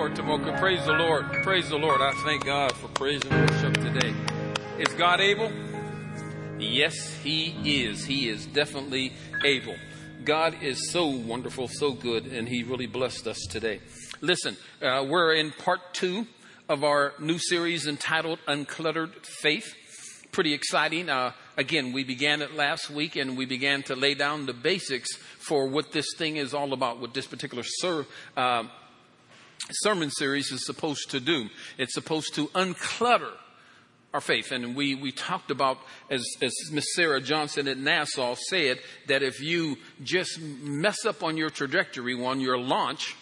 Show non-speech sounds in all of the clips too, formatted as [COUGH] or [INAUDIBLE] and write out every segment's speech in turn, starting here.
Lord. Praise the Lord. Praise the Lord. I thank God for praise and worship today. Is God able? Yes, He is. He is definitely able. God is so wonderful, so good, and He really blessed us today. Listen, uh, we're in part two of our new series entitled Uncluttered Faith. Pretty exciting. Uh, again, we began it last week and we began to lay down the basics for what this thing is all about, what this particular ser- uh, sermon series is supposed to do. It's supposed to unclutter our faith. And we, we talked about, as, as Miss Sarah Johnson at NASA said, that if you just mess up on your trajectory, on your launch,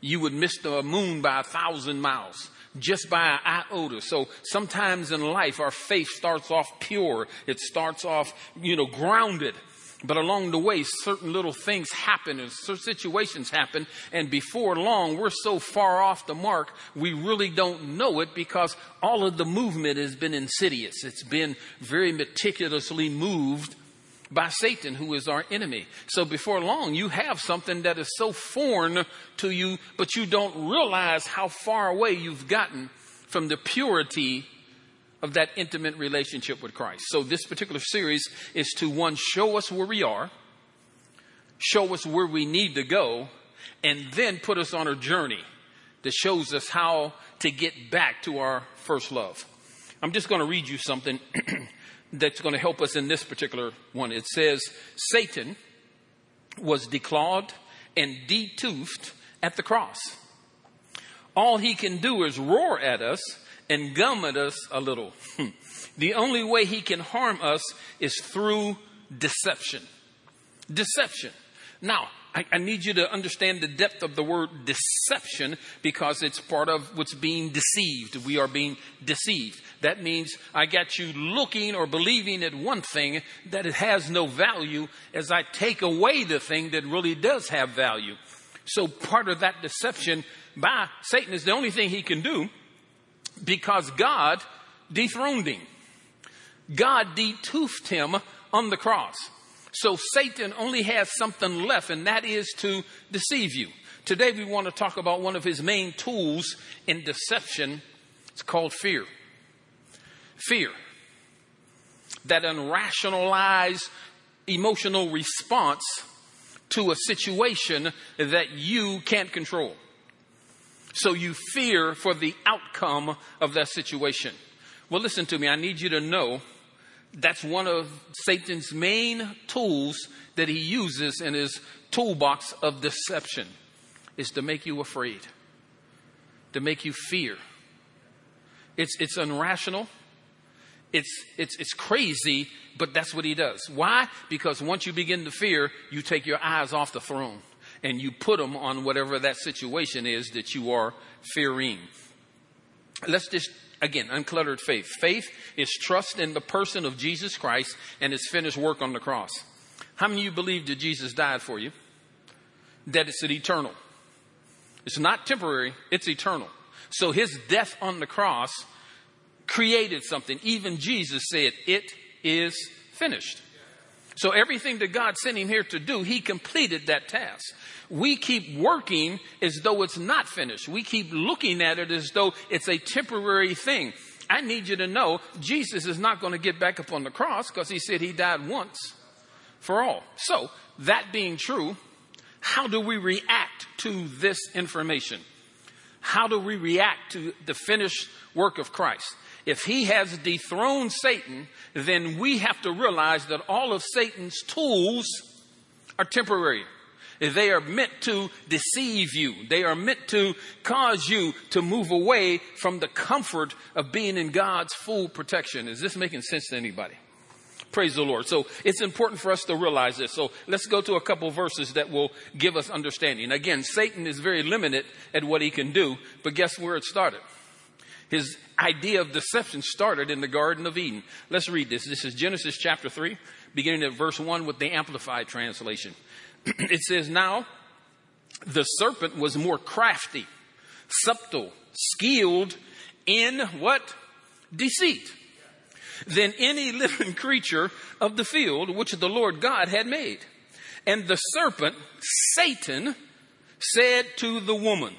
you would miss the moon by a thousand miles just by an iota. So sometimes in life, our faith starts off pure. It starts off, you know, grounded. But along the way, certain little things happen and certain situations happen. And before long, we're so far off the mark, we really don't know it because all of the movement has been insidious. It's been very meticulously moved by Satan, who is our enemy. So before long, you have something that is so foreign to you, but you don't realize how far away you've gotten from the purity of that intimate relationship with Christ. So this particular series is to one, show us where we are, show us where we need to go, and then put us on a journey that shows us how to get back to our first love. I'm just going to read you something [CLEARS THROAT] that's going to help us in this particular one. It says, Satan was declawed and detoothed at the cross. All he can do is roar at us and gum at us a little. Hmm. the only way he can harm us is through deception. Deception. Now, I, I, need you to understand the depth of the word deception because it's part of what's being deceived. We are being deceived. That means I got you looking or believing at one thing that it has no value as I take away the thing that really does have value. So part of that deception by Satan is the only thing he can do because God dethroned him. God detoothed him on the cross. So Satan only has something left, and that is to deceive you. Today we want to talk about one of his main tools in deception. It's called fear. Fear. That unrationalized emotional response to a situation that you can't control. So you fear for the outcome of that situation. Well, listen to me. I need you to know that's one of Satan's main tools that he uses in his toolbox of deception is to make you afraid, to make you fear. It's, it's unrational. It's, it's, it's crazy, but that's what he does. Why? Because once you begin to fear, you take your eyes off the throne and you put them on whatever that situation is that you are fearing. Let's just Again, uncluttered faith. Faith is trust in the person of Jesus Christ and his finished work on the cross. How many of you believe that Jesus died for you? That it's an eternal. It's not temporary, it's eternal. So his death on the cross created something. Even Jesus said, It is finished. So everything that God sent him here to do, he completed that task. We keep working as though it's not finished. We keep looking at it as though it's a temporary thing. I need you to know Jesus is not going to get back up on the cross because he said he died once for all. So, that being true, how do we react to this information? How do we react to the finished work of Christ? If he has dethroned Satan, then we have to realize that all of Satan's tools are temporary. They are meant to deceive you. They are meant to cause you to move away from the comfort of being in God's full protection. Is this making sense to anybody? Praise the Lord. So it's important for us to realize this. So let's go to a couple verses that will give us understanding. Again, Satan is very limited at what he can do, but guess where it started? His idea of deception started in the Garden of Eden. Let's read this. This is Genesis chapter 3, beginning at verse 1 with the Amplified translation. [CLEARS THROAT] it says, Now the serpent was more crafty, subtle, skilled in what? Deceit than any living creature of the field which the Lord God had made. And the serpent, Satan, said to the woman,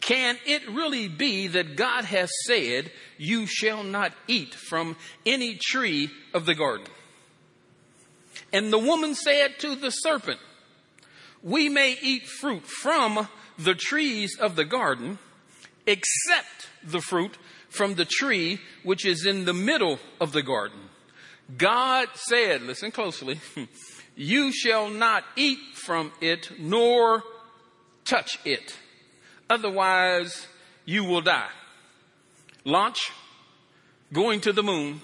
Can it really be that God has said, You shall not eat from any tree of the garden? And the woman said to the serpent, We may eat fruit from the trees of the garden, except the fruit from the tree which is in the middle of the garden. God said, listen closely, [LAUGHS] you shall not eat from it nor touch it. Otherwise you will die. Launch, going to the moon,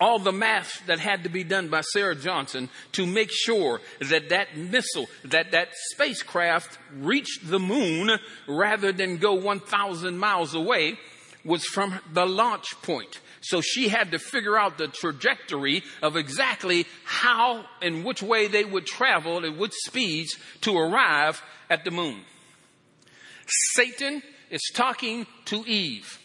all the math that had to be done by Sarah Johnson to make sure that that missile, that that spacecraft reached the moon rather than go 1,000 miles away was from the launch point. So she had to figure out the trajectory of exactly how and which way they would travel at which speeds to arrive at the moon. Satan is talking to Eve.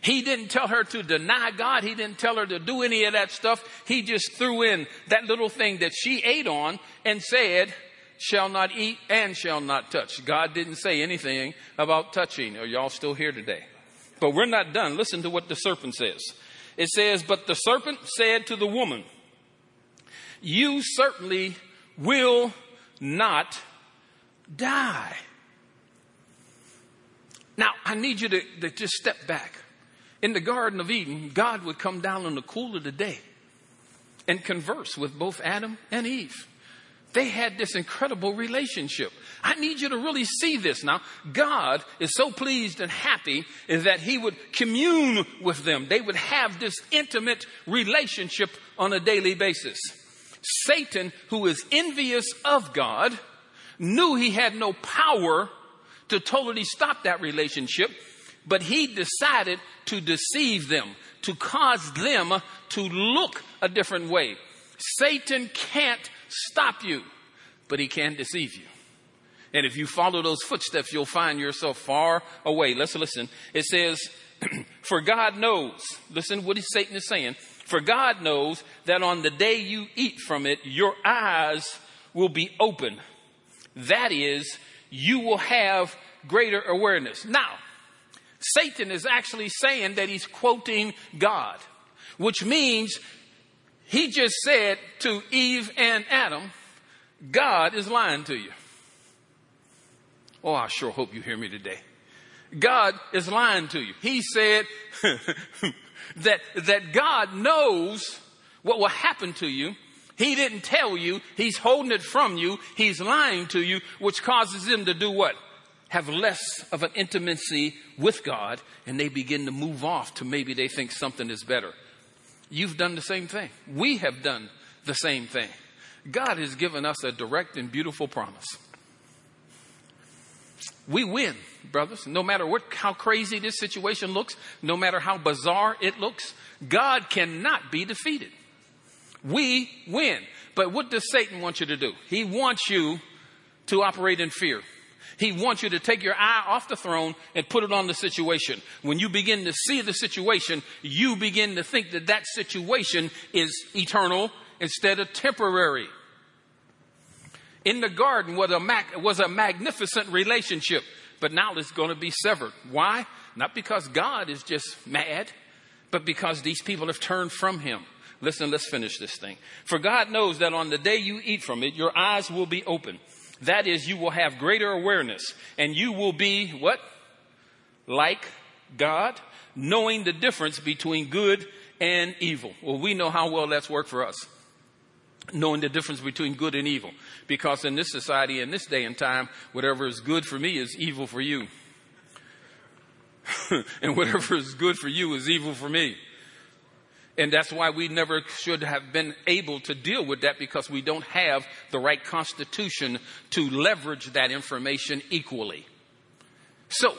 He didn't tell her to deny God. He didn't tell her to do any of that stuff. He just threw in that little thing that she ate on and said, shall not eat and shall not touch. God didn't say anything about touching. Are y'all still here today? But we're not done. Listen to what the serpent says. It says, But the serpent said to the woman, You certainly will not die. Now, I need you to, to just step back. In the Garden of Eden, God would come down in the cool of the day and converse with both Adam and Eve. They had this incredible relationship. I need you to really see this now. God is so pleased and happy that He would commune with them. They would have this intimate relationship on a daily basis. Satan, who is envious of God, knew he had no power to totally stop that relationship, but he decided to deceive them, to cause them to look a different way. Satan can't stop you, but he can deceive you. And if you follow those footsteps, you'll find yourself far away. Let's listen. It says, [CLEARS THROAT] For God knows, listen what Satan is saying. For God knows that on the day you eat from it, your eyes will be open. That is, you will have greater awareness. Now, Satan is actually saying that he's quoting God, which means he just said to Eve and Adam, God is lying to you. Oh, I sure hope you hear me today. God is lying to you. He said [LAUGHS] that, that God knows what will happen to you. He didn't tell you. He's holding it from you. He's lying to you, which causes them to do what? Have less of an intimacy with God and they begin to move off to maybe they think something is better. You've done the same thing. We have done the same thing. God has given us a direct and beautiful promise. We win, brothers. No matter what, how crazy this situation looks, no matter how bizarre it looks, God cannot be defeated. We win. But what does Satan want you to do? He wants you to operate in fear. He wants you to take your eye off the throne and put it on the situation. When you begin to see the situation, you begin to think that that situation is eternal instead of temporary. In the garden was a, mag- was a magnificent relationship, but now it's going to be severed. Why? Not because God is just mad, but because these people have turned from Him. Listen, let's finish this thing. For God knows that on the day you eat from it, your eyes will be open that is, you will have greater awareness and you will be what? Like God, knowing the difference between good and evil. Well, we know how well that's worked for us. Knowing the difference between good and evil. Because in this society, in this day and time, whatever is good for me is evil for you. [LAUGHS] and whatever is good for you is evil for me. And that's why we never should have been able to deal with that because we don't have the right constitution to leverage that information equally. So,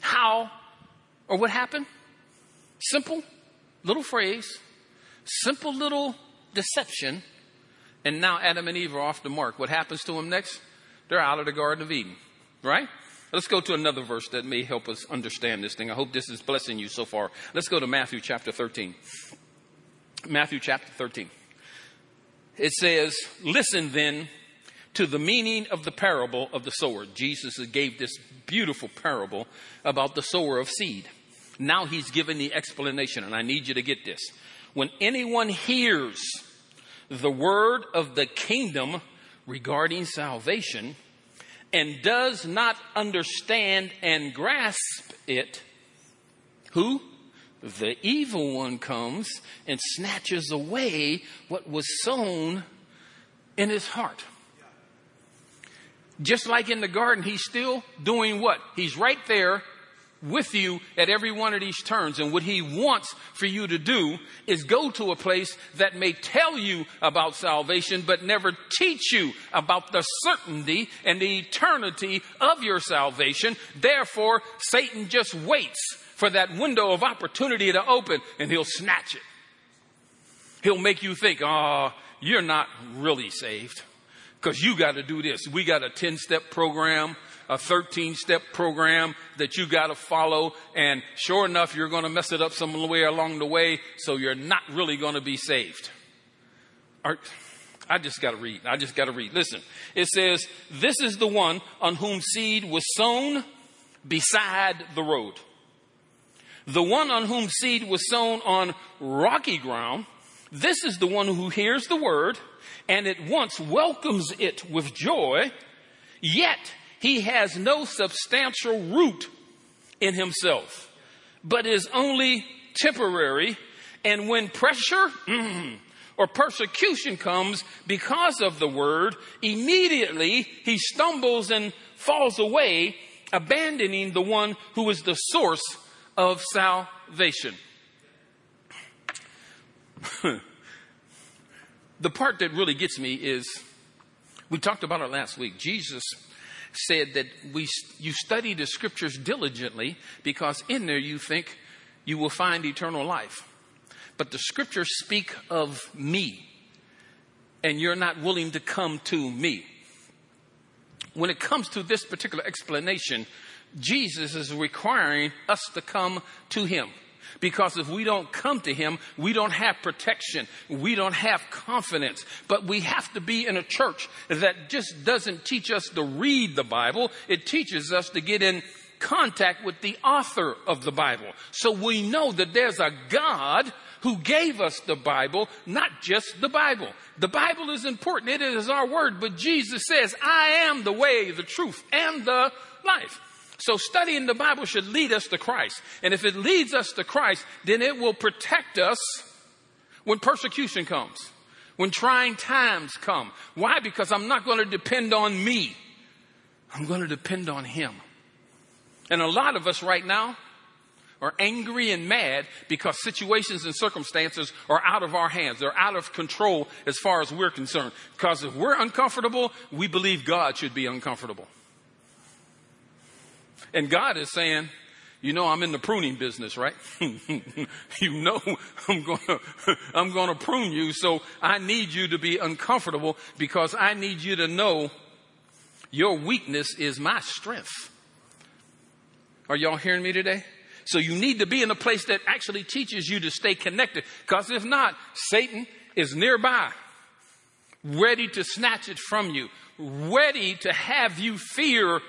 how or what happened? Simple little phrase, simple little deception, and now Adam and Eve are off the mark. What happens to them next? They're out of the Garden of Eden, right? Let's go to another verse that may help us understand this thing. I hope this is blessing you so far. Let's go to Matthew chapter 13. Matthew chapter 13. It says, Listen then to the meaning of the parable of the sower. Jesus gave this beautiful parable about the sower of seed. Now he's given the explanation, and I need you to get this. When anyone hears the word of the kingdom regarding salvation and does not understand and grasp it, who? The evil one comes and snatches away what was sown in his heart. Just like in the garden, he's still doing what? He's right there with you at every one of these turns. And what he wants for you to do is go to a place that may tell you about salvation, but never teach you about the certainty and the eternity of your salvation. Therefore, Satan just waits for that window of opportunity to open and he'll snatch it. He'll make you think, oh, you're not really saved because you got to do this. We got a 10 step program a 13 step program that you got to follow. And sure enough, you're going to mess it up somewhere along the way. So you're not really going to be saved. I just got to read. I just got to read. Listen, it says, This is the one on whom seed was sown beside the road. The one on whom seed was sown on rocky ground. This is the one who hears the word and at once welcomes it with joy, yet he has no substantial root in himself, but is only temporary. And when pressure mm, or persecution comes because of the word, immediately he stumbles and falls away, abandoning the one who is the source of salvation. [LAUGHS] the part that really gets me is we talked about it last week. Jesus said that we, you study the scriptures diligently because in there you think you will find eternal life. But the scriptures speak of me, and you're not willing to come to me. When it comes to this particular explanation, Jesus is requiring us to come to him. Because if we don't come to Him, we don't have protection. We don't have confidence. But we have to be in a church that just doesn't teach us to read the Bible. It teaches us to get in contact with the author of the Bible. So we know that there's a God who gave us the Bible, not just the Bible. The Bible is important. It is our word, but Jesus says, I am the way, the truth, and the life. So studying the Bible should lead us to Christ. And if it leads us to Christ, then it will protect us when persecution comes, when trying times come. Why? Because I'm not going to depend on me. I'm going to depend on Him. And a lot of us right now are angry and mad because situations and circumstances are out of our hands. They're out of control as far as we're concerned. Because if we're uncomfortable, we believe God should be uncomfortable. And God is saying, you know, I'm in the pruning business, right? [LAUGHS] you know, I'm going [LAUGHS] to, I'm going to prune you. So I need you to be uncomfortable because I need you to know your weakness is my strength. Are y'all hearing me today? So you need to be in a place that actually teaches you to stay connected. Because if not, Satan is nearby, ready to snatch it from you, ready to have you fear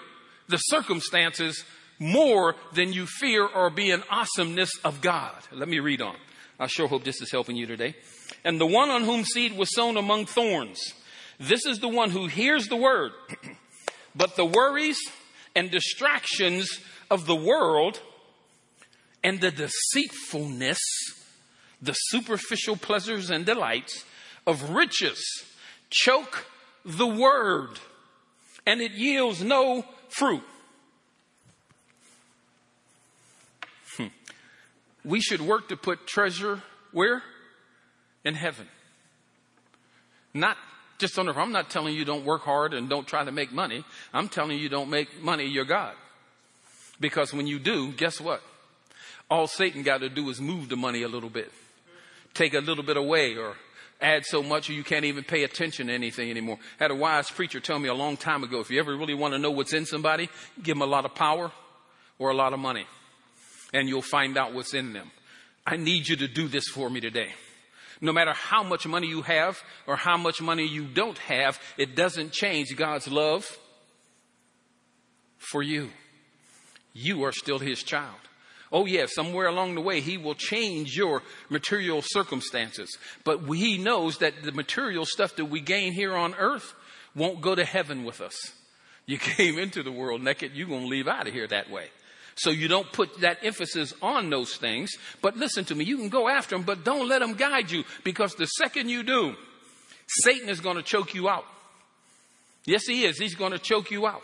the circumstances more than you fear or be an awesomeness of God. Let me read on. I sure hope this is helping you today. And the one on whom seed was sown among thorns, this is the one who hears the word, [CLEARS THROAT] but the worries and distractions of the world and the deceitfulness, the superficial pleasures and delights of riches choke the word, and it yields no fruit. Hmm. We should work to put treasure where? In heaven. Not just on earth. I'm not telling you don't work hard and don't try to make money. I'm telling you don't make money your God. Because when you do, guess what? All Satan got to do is move the money a little bit. Take a little bit away or add so much you can't even pay attention to anything anymore. I had a wise preacher tell me a long time ago, if you ever really want to know what's in somebody, give them a lot of power or a lot of money and you'll find out what's in them. I need you to do this for me today No matter how much money you have or how much money you don't have, it doesn't change God's love for you. You are still His child. Oh, yes, somewhere along the way, He will change your material circumstances. But He knows that the material stuff that we gain here on earth won't go to heaven with us. You [LAUGHS] came into the world naked, you're going to leave out of here that way. So you don't put that emphasis on those things. But listen to me, you can go after them, but don't let them guide you because the second you do, Satan is going to choke you out. Yes, he is. He's going to choke you out.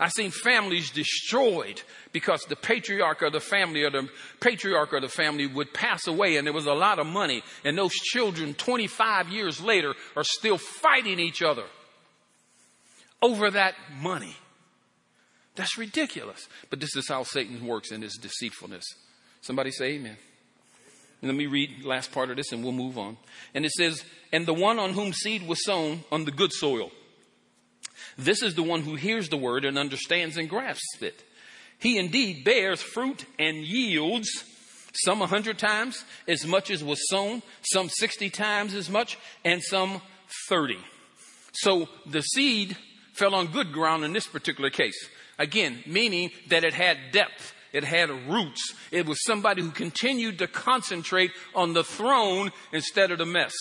I've seen families destroyed because the patriarch of the family or the patriarch of the family would pass away and there was a lot of money and those children 25 years later are still fighting each other over that money. That's ridiculous. But this is how Satan works in his deceitfulness. Somebody say amen. Let me read last part of this and we'll move on. And it says, And the one on whom seed was sown on the good soil this is the one who hears the word and understands and grasps it. He indeed bears fruit and yields some a hundred times as much as was sown, some 60 times as much, and some 30. So the seed fell on good ground in this particular case. Again, meaning that it had depth. It had roots. It was somebody who continued to concentrate on the throne instead of the mess.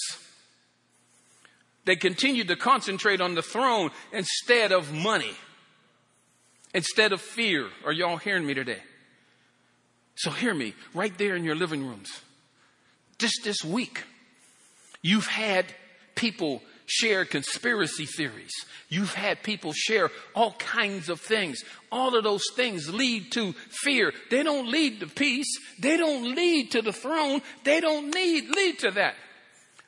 They continued to concentrate on the throne instead of money, instead of fear. Are y'all hearing me today? So hear me right there in your living rooms. Just this week, you've had people share conspiracy theories. You've had people share all kinds of things. All of those things lead to fear. They don't lead to peace. They don't lead to the throne. They don't need lead to that.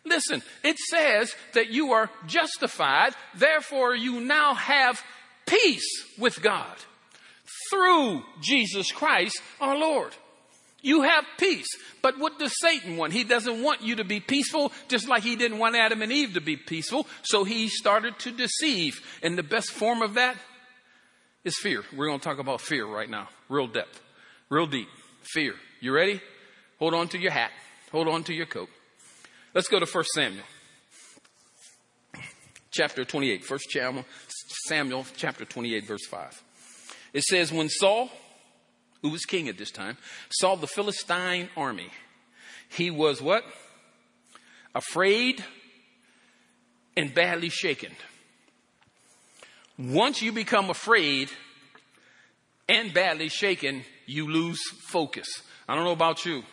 Listen, it says that you are justified, therefore you now have peace with God through Jesus Christ our Lord. You have peace. But what does Satan want? He doesn't want you to be peaceful, just like he didn't want Adam and Eve to be peaceful. So he started to deceive. And the best form of that is fear. We're going to talk about fear right now. Real depth. Real deep. Fear. You ready? Hold on to your hat. Hold on to your coat. Let's go to 1 Samuel. Chapter 28. 1 Samuel, Samuel chapter 28, verse 5. It says, When Saul, who was king at this time, saw the Philistine army, he was what? Afraid and badly shaken. Once you become afraid and badly shaken, you lose focus. I don't know about you.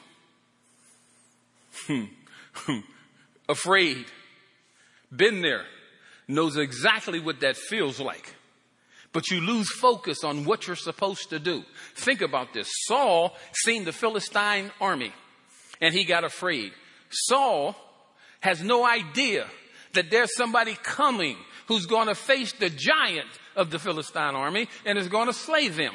Hmm. [LAUGHS] afraid, been there, knows exactly what that feels like. But you lose focus on what you're supposed to do. Think about this. Saul seen the Philistine army and he got afraid. Saul has no idea that there's somebody coming who's going to face the giant of the Philistine army and is going to slay them.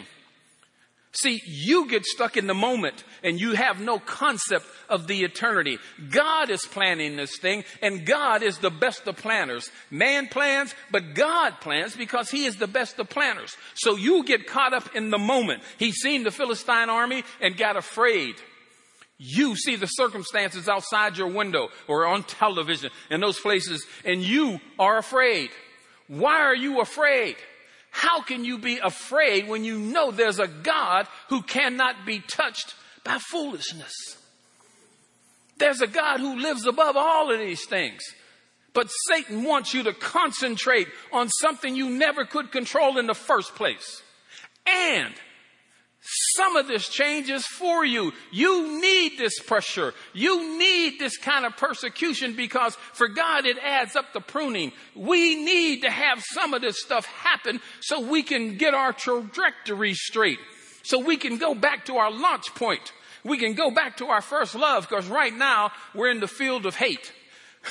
See, you get stuck in the moment and you have no concept of the eternity. God is planning this thing and God is the best of planners. Man plans, but God plans because he is the best of planners. So you get caught up in the moment. He seen the Philistine army and got afraid. You see the circumstances outside your window or on television in those places and you are afraid. Why are you afraid? How can you be afraid when you know there's a God who cannot be touched by foolishness? There's a God who lives above all of these things. But Satan wants you to concentrate on something you never could control in the first place. And some of this change is for you. You need this pressure. You need this kind of persecution because for God it adds up the pruning. We need to have some of this stuff happen so we can get our trajectory straight. So we can go back to our launch point. We can go back to our first love because right now we're in the field of hate.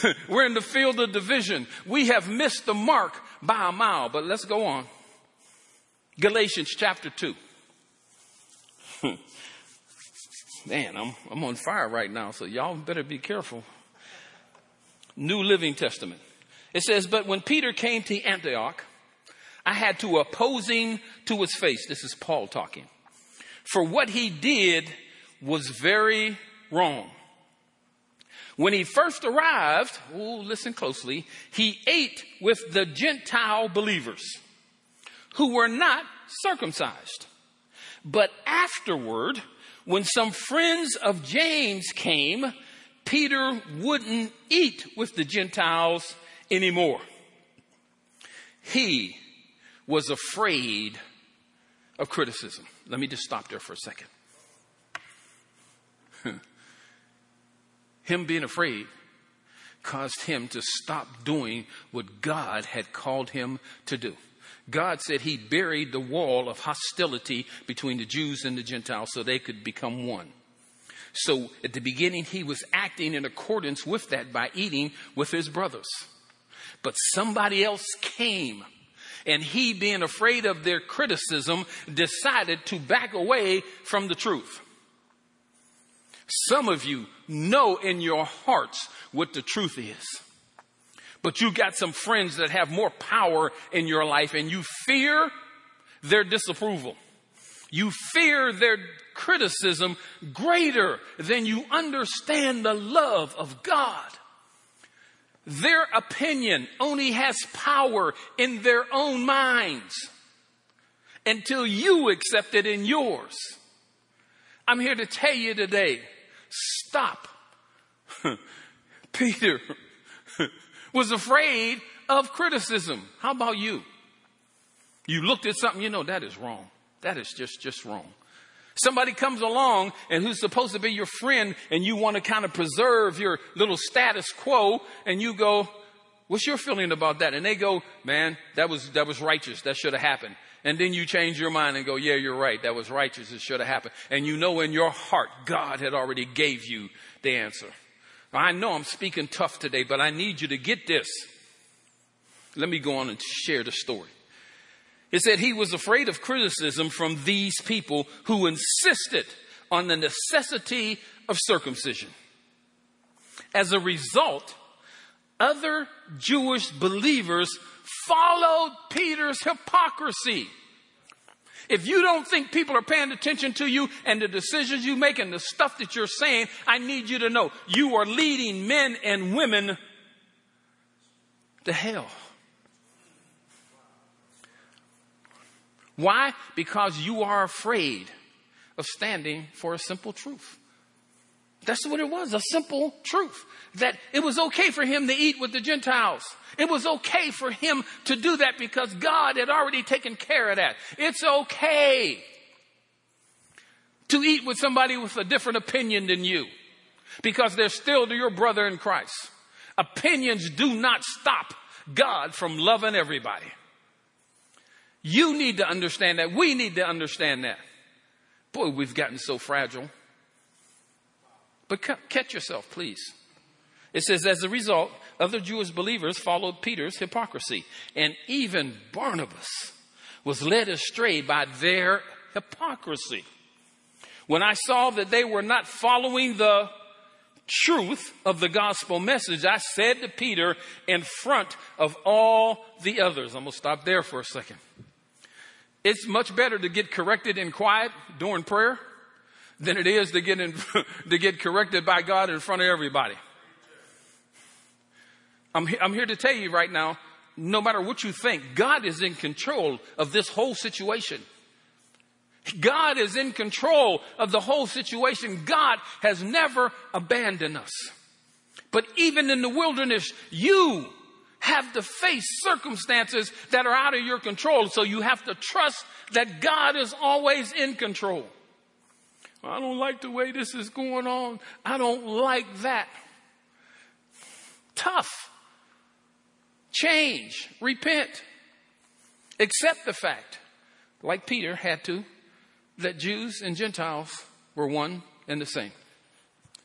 [LAUGHS] we're in the field of division. We have missed the mark by a mile, but let's go on. Galatians chapter 2. [LAUGHS] Man, I'm, I'm on fire right now, so y'all better be careful. New Living Testament. It says, But when Peter came to Antioch, I had to oppose him to his face. This is Paul talking. For what he did was very wrong. When he first arrived, oh, listen closely, he ate with the Gentile believers who were not circumcised. But afterward, when some friends of James came, Peter wouldn't eat with the Gentiles anymore. He was afraid of criticism. Let me just stop there for a second. him being afraid caused him to stop doing what God had called him to do. God said he buried the wall of hostility between the Jews and the Gentiles so they could become one. So at the beginning, he was acting in accordance with that by eating with his brothers. But somebody else came and he, being afraid of their criticism, decided to back away from the truth. Some of you know in your hearts what the truth is. But you got some friends that have more power in your life and you fear their disapproval. You fear their criticism greater than you understand the love of God. Their opinion only has power in their own minds until you accept it in yours. I'm here to tell you today, stop. [LAUGHS] Peter [LAUGHS] was afraid of criticism. How about you? You looked at something, you know, that is wrong. That is just, just wrong. Somebody comes along and who's supposed to be your friend and you want to kind of preserve your little status quo and you go, what's your feeling about that? And they go, man, that was, that was righteous. That should have happened. And then you change your mind and go, yeah, you're right. That was righteous. It should have happened. And you know in your heart, God had already gave you the answer. I know I'm speaking tough today, but I need you to get this. Let me go on and share the story. It said he was afraid of criticism from these people who insisted on the necessity of circumcision. As a result, other Jewish believers followed Peter's hypocrisy. If you don't think people are paying attention to you and the decisions you make and the stuff that you're saying, I need you to know you are leading men and women to hell. Why? Because you are afraid of standing for a simple truth. That's what it was, a simple truth. That it was okay for him to eat with the Gentiles. It was okay for him to do that because God had already taken care of that. It's okay to eat with somebody with a different opinion than you because they're still your brother in Christ. Opinions do not stop God from loving everybody. You need to understand that. We need to understand that. Boy, we've gotten so fragile. But catch yourself, please. It says, as a result, other Jewish believers followed Peter's hypocrisy. And even Barnabas was led astray by their hypocrisy. When I saw that they were not following the truth of the gospel message, I said to Peter in front of all the others, I'm going to stop there for a second. It's much better to get corrected in quiet during prayer than it is to get in, [LAUGHS] to get corrected by God in front of everybody. I'm, I'm here to tell you right now, no matter what you think, God is in control of this whole situation. God is in control of the whole situation. God has never abandoned us. But even in the wilderness, you have to face circumstances that are out of your control. So you have to trust that God is always in control. I don't like the way this is going on. I don't like that. Tough. Change. Repent. Accept the fact, like Peter had to, that Jews and Gentiles were one and the same.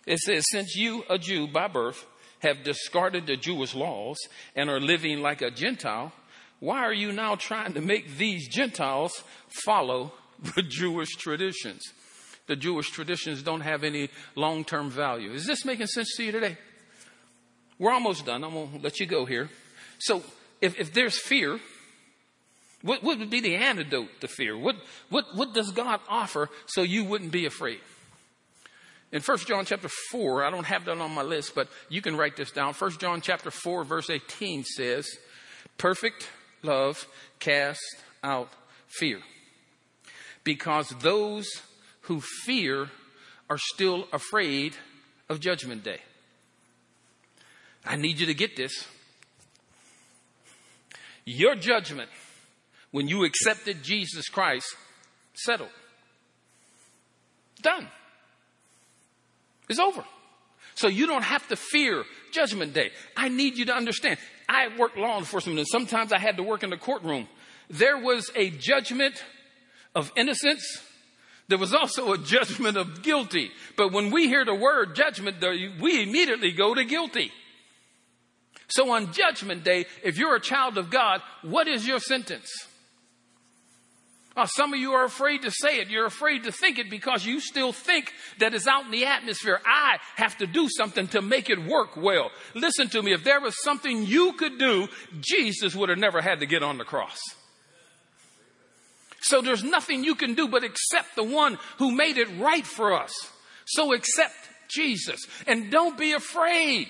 It says, since you, a Jew by birth, have discarded the Jewish laws and are living like a Gentile, why are you now trying to make these Gentiles follow [LAUGHS] the Jewish traditions? The Jewish traditions don't have any long term value. Is this making sense to you today? We're almost done. I'm going to let you go here. So, if, if there's fear, what, what would be the antidote to fear? What, what, what does God offer so you wouldn't be afraid? In 1 John chapter 4, I don't have that on my list, but you can write this down. 1 John chapter 4, verse 18 says, Perfect love casts out fear. Because those who fear are still afraid of judgment day. I need you to get this. Your judgment, when you accepted Jesus Christ, settled. Done. It's over. So you don't have to fear judgment day. I need you to understand. I worked law enforcement and sometimes I had to work in the courtroom. There was a judgment of innocence. There was also a judgment of guilty. But when we hear the word judgment, we immediately go to guilty. So on judgment day, if you're a child of God, what is your sentence? Uh, some of you are afraid to say it. You're afraid to think it because you still think that it's out in the atmosphere. I have to do something to make it work well. Listen to me. If there was something you could do, Jesus would have never had to get on the cross. So there's nothing you can do but accept the one who made it right for us. So accept Jesus and don't be afraid.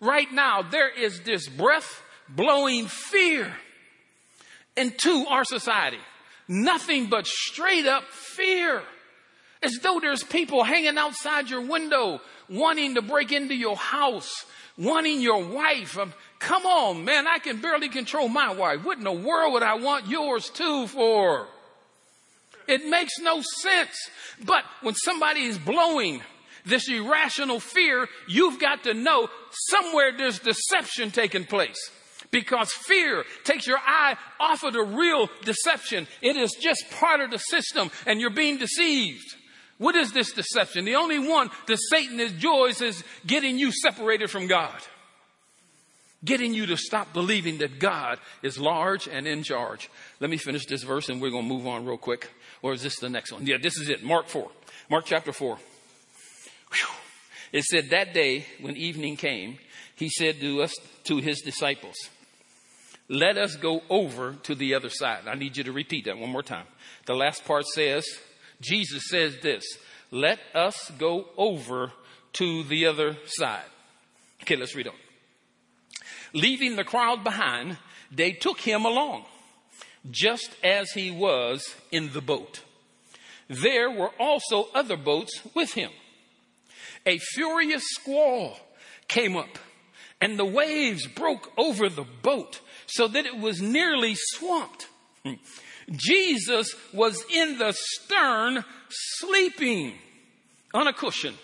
Right now, there is this breath blowing fear into our society nothing but straight up fear. As though there's people hanging outside your window wanting to break into your house, wanting your wife. Um, Come on, man, I can barely control my wife. What in the world would I want yours too for? It makes no sense. But when somebody is blowing this irrational fear, you've got to know somewhere there's deception taking place because fear takes your eye off of the real deception. It is just part of the system and you're being deceived. What is this deception? The only one that Satan enjoys is getting you separated from God. Getting you to stop believing that God is large and in charge. Let me finish this verse and we're going to move on real quick. Or is this the next one? Yeah, this is it. Mark 4. Mark chapter 4. Whew. It said that day when evening came, he said to us, to his disciples, let us go over to the other side. I need you to repeat that one more time. The last part says, Jesus says this, let us go over to the other side. Okay, let's read on. Leaving the crowd behind, they took him along, just as he was in the boat. There were also other boats with him. A furious squall came up, and the waves broke over the boat so that it was nearly swamped. Jesus was in the stern sleeping on a cushion.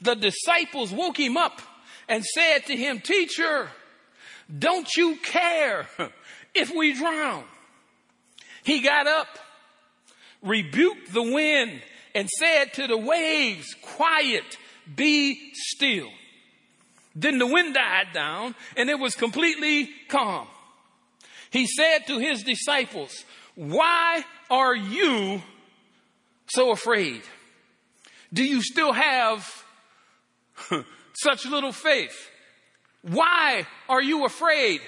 The disciples woke him up and said to him, Teacher, don't you care if we drown? He got up, rebuked the wind, and said to the waves, Quiet, be still. Then the wind died down and it was completely calm. He said to his disciples, why are you so afraid? Do you still have [LAUGHS] such little faith? Why are you afraid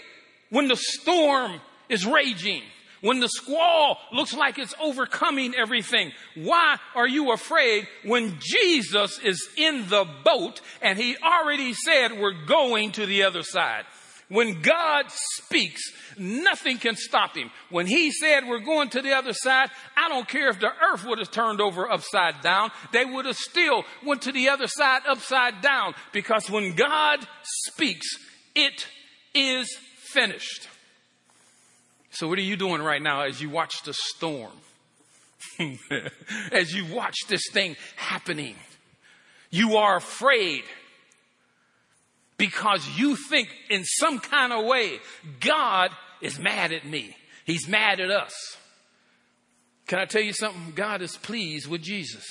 when the storm is raging? when the squall looks like it's overcoming everything? Why are you afraid when Jesus is in the boat and he already said we're going to the other side? When God speaks, nothing can stop him. When he said we're going to the other side, I don't care if the earth would have turned over upside down. They would have still went to the other side upside down because when God speaks, it is finished. So, what are you doing right now as you watch the storm? [LAUGHS] as you watch this thing happening, you are afraid because you think in some kind of way God is mad at me. He's mad at us. Can I tell you something? God is pleased with Jesus.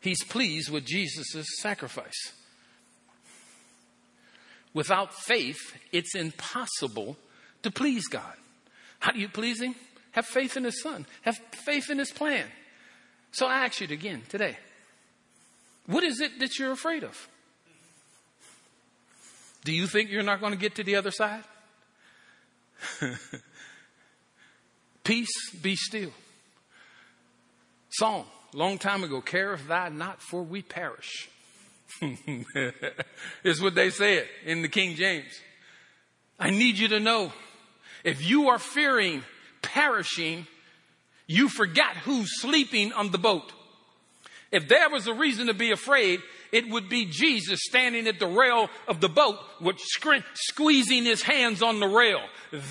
He's pleased with Jesus' sacrifice. Without faith, it's impossible to please God. How do you please Him? Have faith in His Son. Have faith in His plan. So I ask you again today. What is it that you're afraid of? Do you think you're not going to get to the other side? [LAUGHS] Peace, be still. Psalm long time ago, careth thou not for we perish. [LAUGHS] is what they said in the King James. I need you to know if you are fearing perishing, you forgot who's sleeping on the boat. If there was a reason to be afraid, it would be Jesus standing at the rail of the boat, with squeezing his hands on the rail.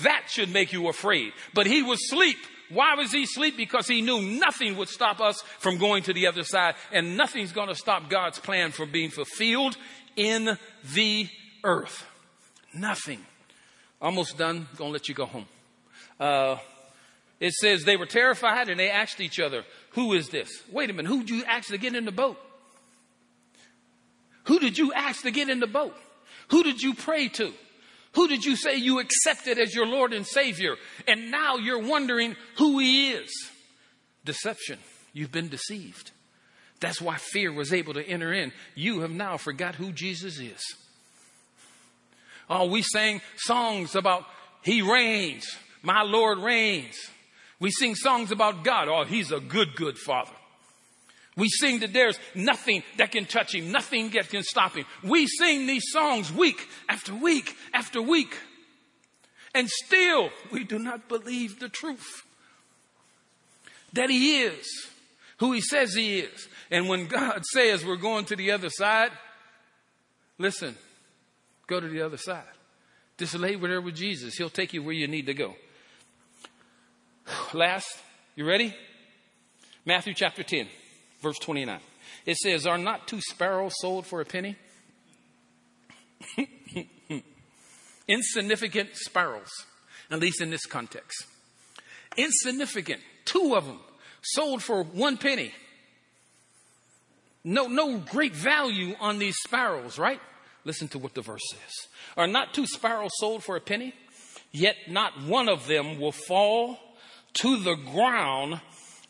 That should make you afraid. But he was asleep. Why was he asleep? Because he knew nothing would stop us from going to the other side, and nothing's going to stop God's plan from being fulfilled in the earth. Nothing. Almost done. Gonna let you go home. Uh, it says they were terrified and they asked each other, Who is this? Wait a minute, who did you actually get in the boat? Who did you ask to get in the boat? Who did you pray to? Who did you say you accepted as your Lord and Savior? And now you're wondering who He is. Deception. You've been deceived. That's why fear was able to enter in. You have now forgot who Jesus is. Oh, we sang songs about He reigns. My Lord reigns. We sing songs about God. Oh, He's a good, good Father. We sing that there's nothing that can touch him, nothing that can stop him. We sing these songs week after week after week. And still, we do not believe the truth that he is who he says he is. And when God [LAUGHS] says we're going to the other side, listen, go to the other side. Just lay there with Jesus. He'll take you where you need to go. [SIGHS] Last, you ready? Matthew chapter 10 verse 29. It says, Are not two sparrows sold for a penny? [LAUGHS] Insignificant sparrows, at least in this context. Insignificant. Two of them sold for one penny. No, no great value on these sparrows, right? Listen to what the verse says. Are not two sparrows sold for a penny? Yet not one of them will fall to the ground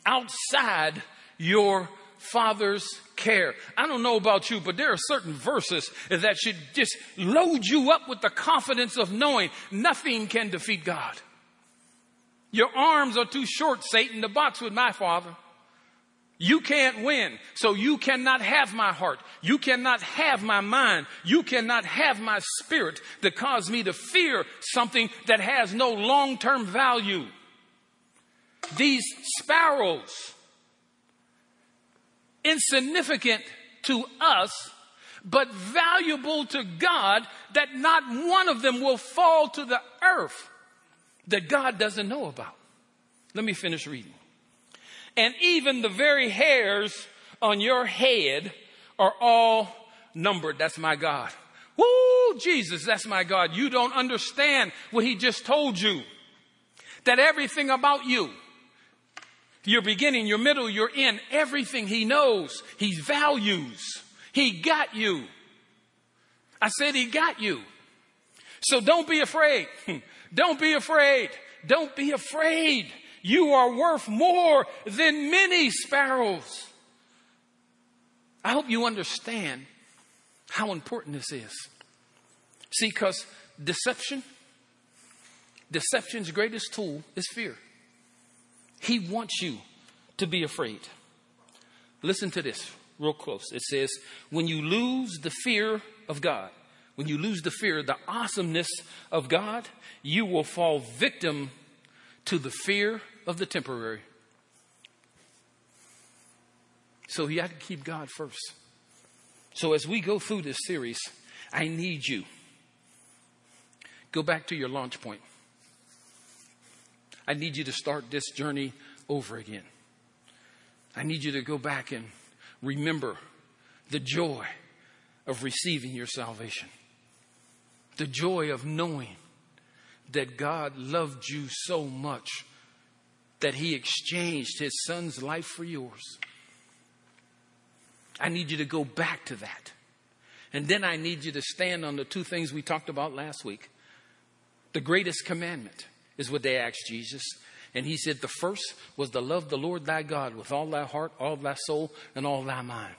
outside your father's care. I don't know about you, but there are certain verses that should just load you up with the confidence of knowing nothing can defeat God. Your arms are too short, Satan, to box with my father. You can't win. So you cannot have my heart. You cannot have my mind. You cannot have my spirit that cause me to fear something that has no long-term value. These sparrows insignificant to us, but valuable to God that not one of them will fall to the earth that God doesn't know about. Let me finish reading. And even the very hairs on your head are all numbered. That's my God. Woo, Jesus, that's my God. You don't understand what he just told you. That everything about you, your beginning, your middle, your end, everything he knows, he values. He got you. I said he got you. So don't be afraid. [LAUGHS] Don't be afraid. Don't be afraid. You are worth more than many sparrows. I hope you understand how important this is. See, because deception, deception's greatest tool is fear. He wants you to be afraid. Listen to this real close. It says, when you lose the fear of God, when you lose the fear, the awesomeness of God, you will fall victim to the fear of the temporary. So you have to keep God first. So as we go through this series, I need you. Go back to your launch point. I need you to start this journey over again. I need you to go back and remember the joy of receiving your salvation, the joy of knowing that God loved you so much that he exchanged his son's life for yours. I need you to go back to that. And then I need you to stand on the two things we talked about last week. The greatest commandment is what they asked Jesus. And he said the first was to love the Lord thy God with all thy heart, all thy soul, and all thy mind.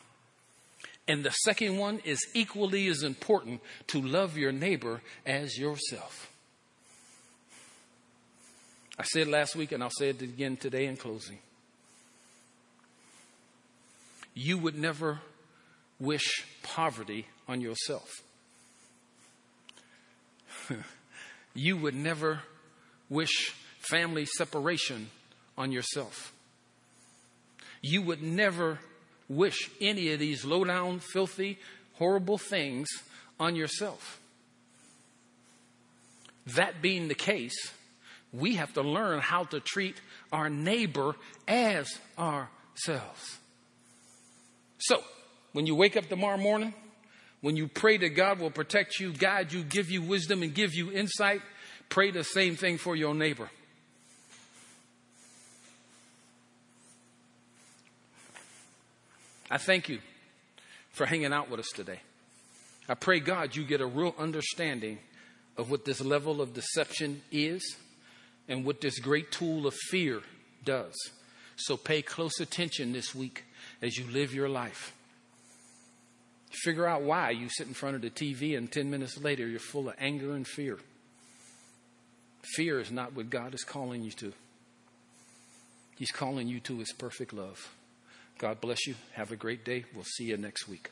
And the second one is equally as important to love your neighbor as yourself. I said last week, and I'll say it again today in closing. you would never wish poverty on yourself. [LAUGHS] you would never wish family separation on yourself. You would never wish any of these low down, filthy, horrible things on yourself. That being the case, we have to learn how to treat our neighbor as ourselves. So, when you wake up tomorrow morning, when you pray that God will protect you, guide you, give you wisdom, and give you insight, pray the same thing for your neighbor. I thank you for hanging out with us today. I pray, God, you get a real understanding of what this level of deception is and what this great tool of fear does. So pay close attention this week as you live your life. Figure out why you sit in front of the TV and 10 minutes later you're full of anger and fear. Fear is not what God is calling you to. He's calling you to His perfect love. God bless you. Have a great day. We'll see you next week.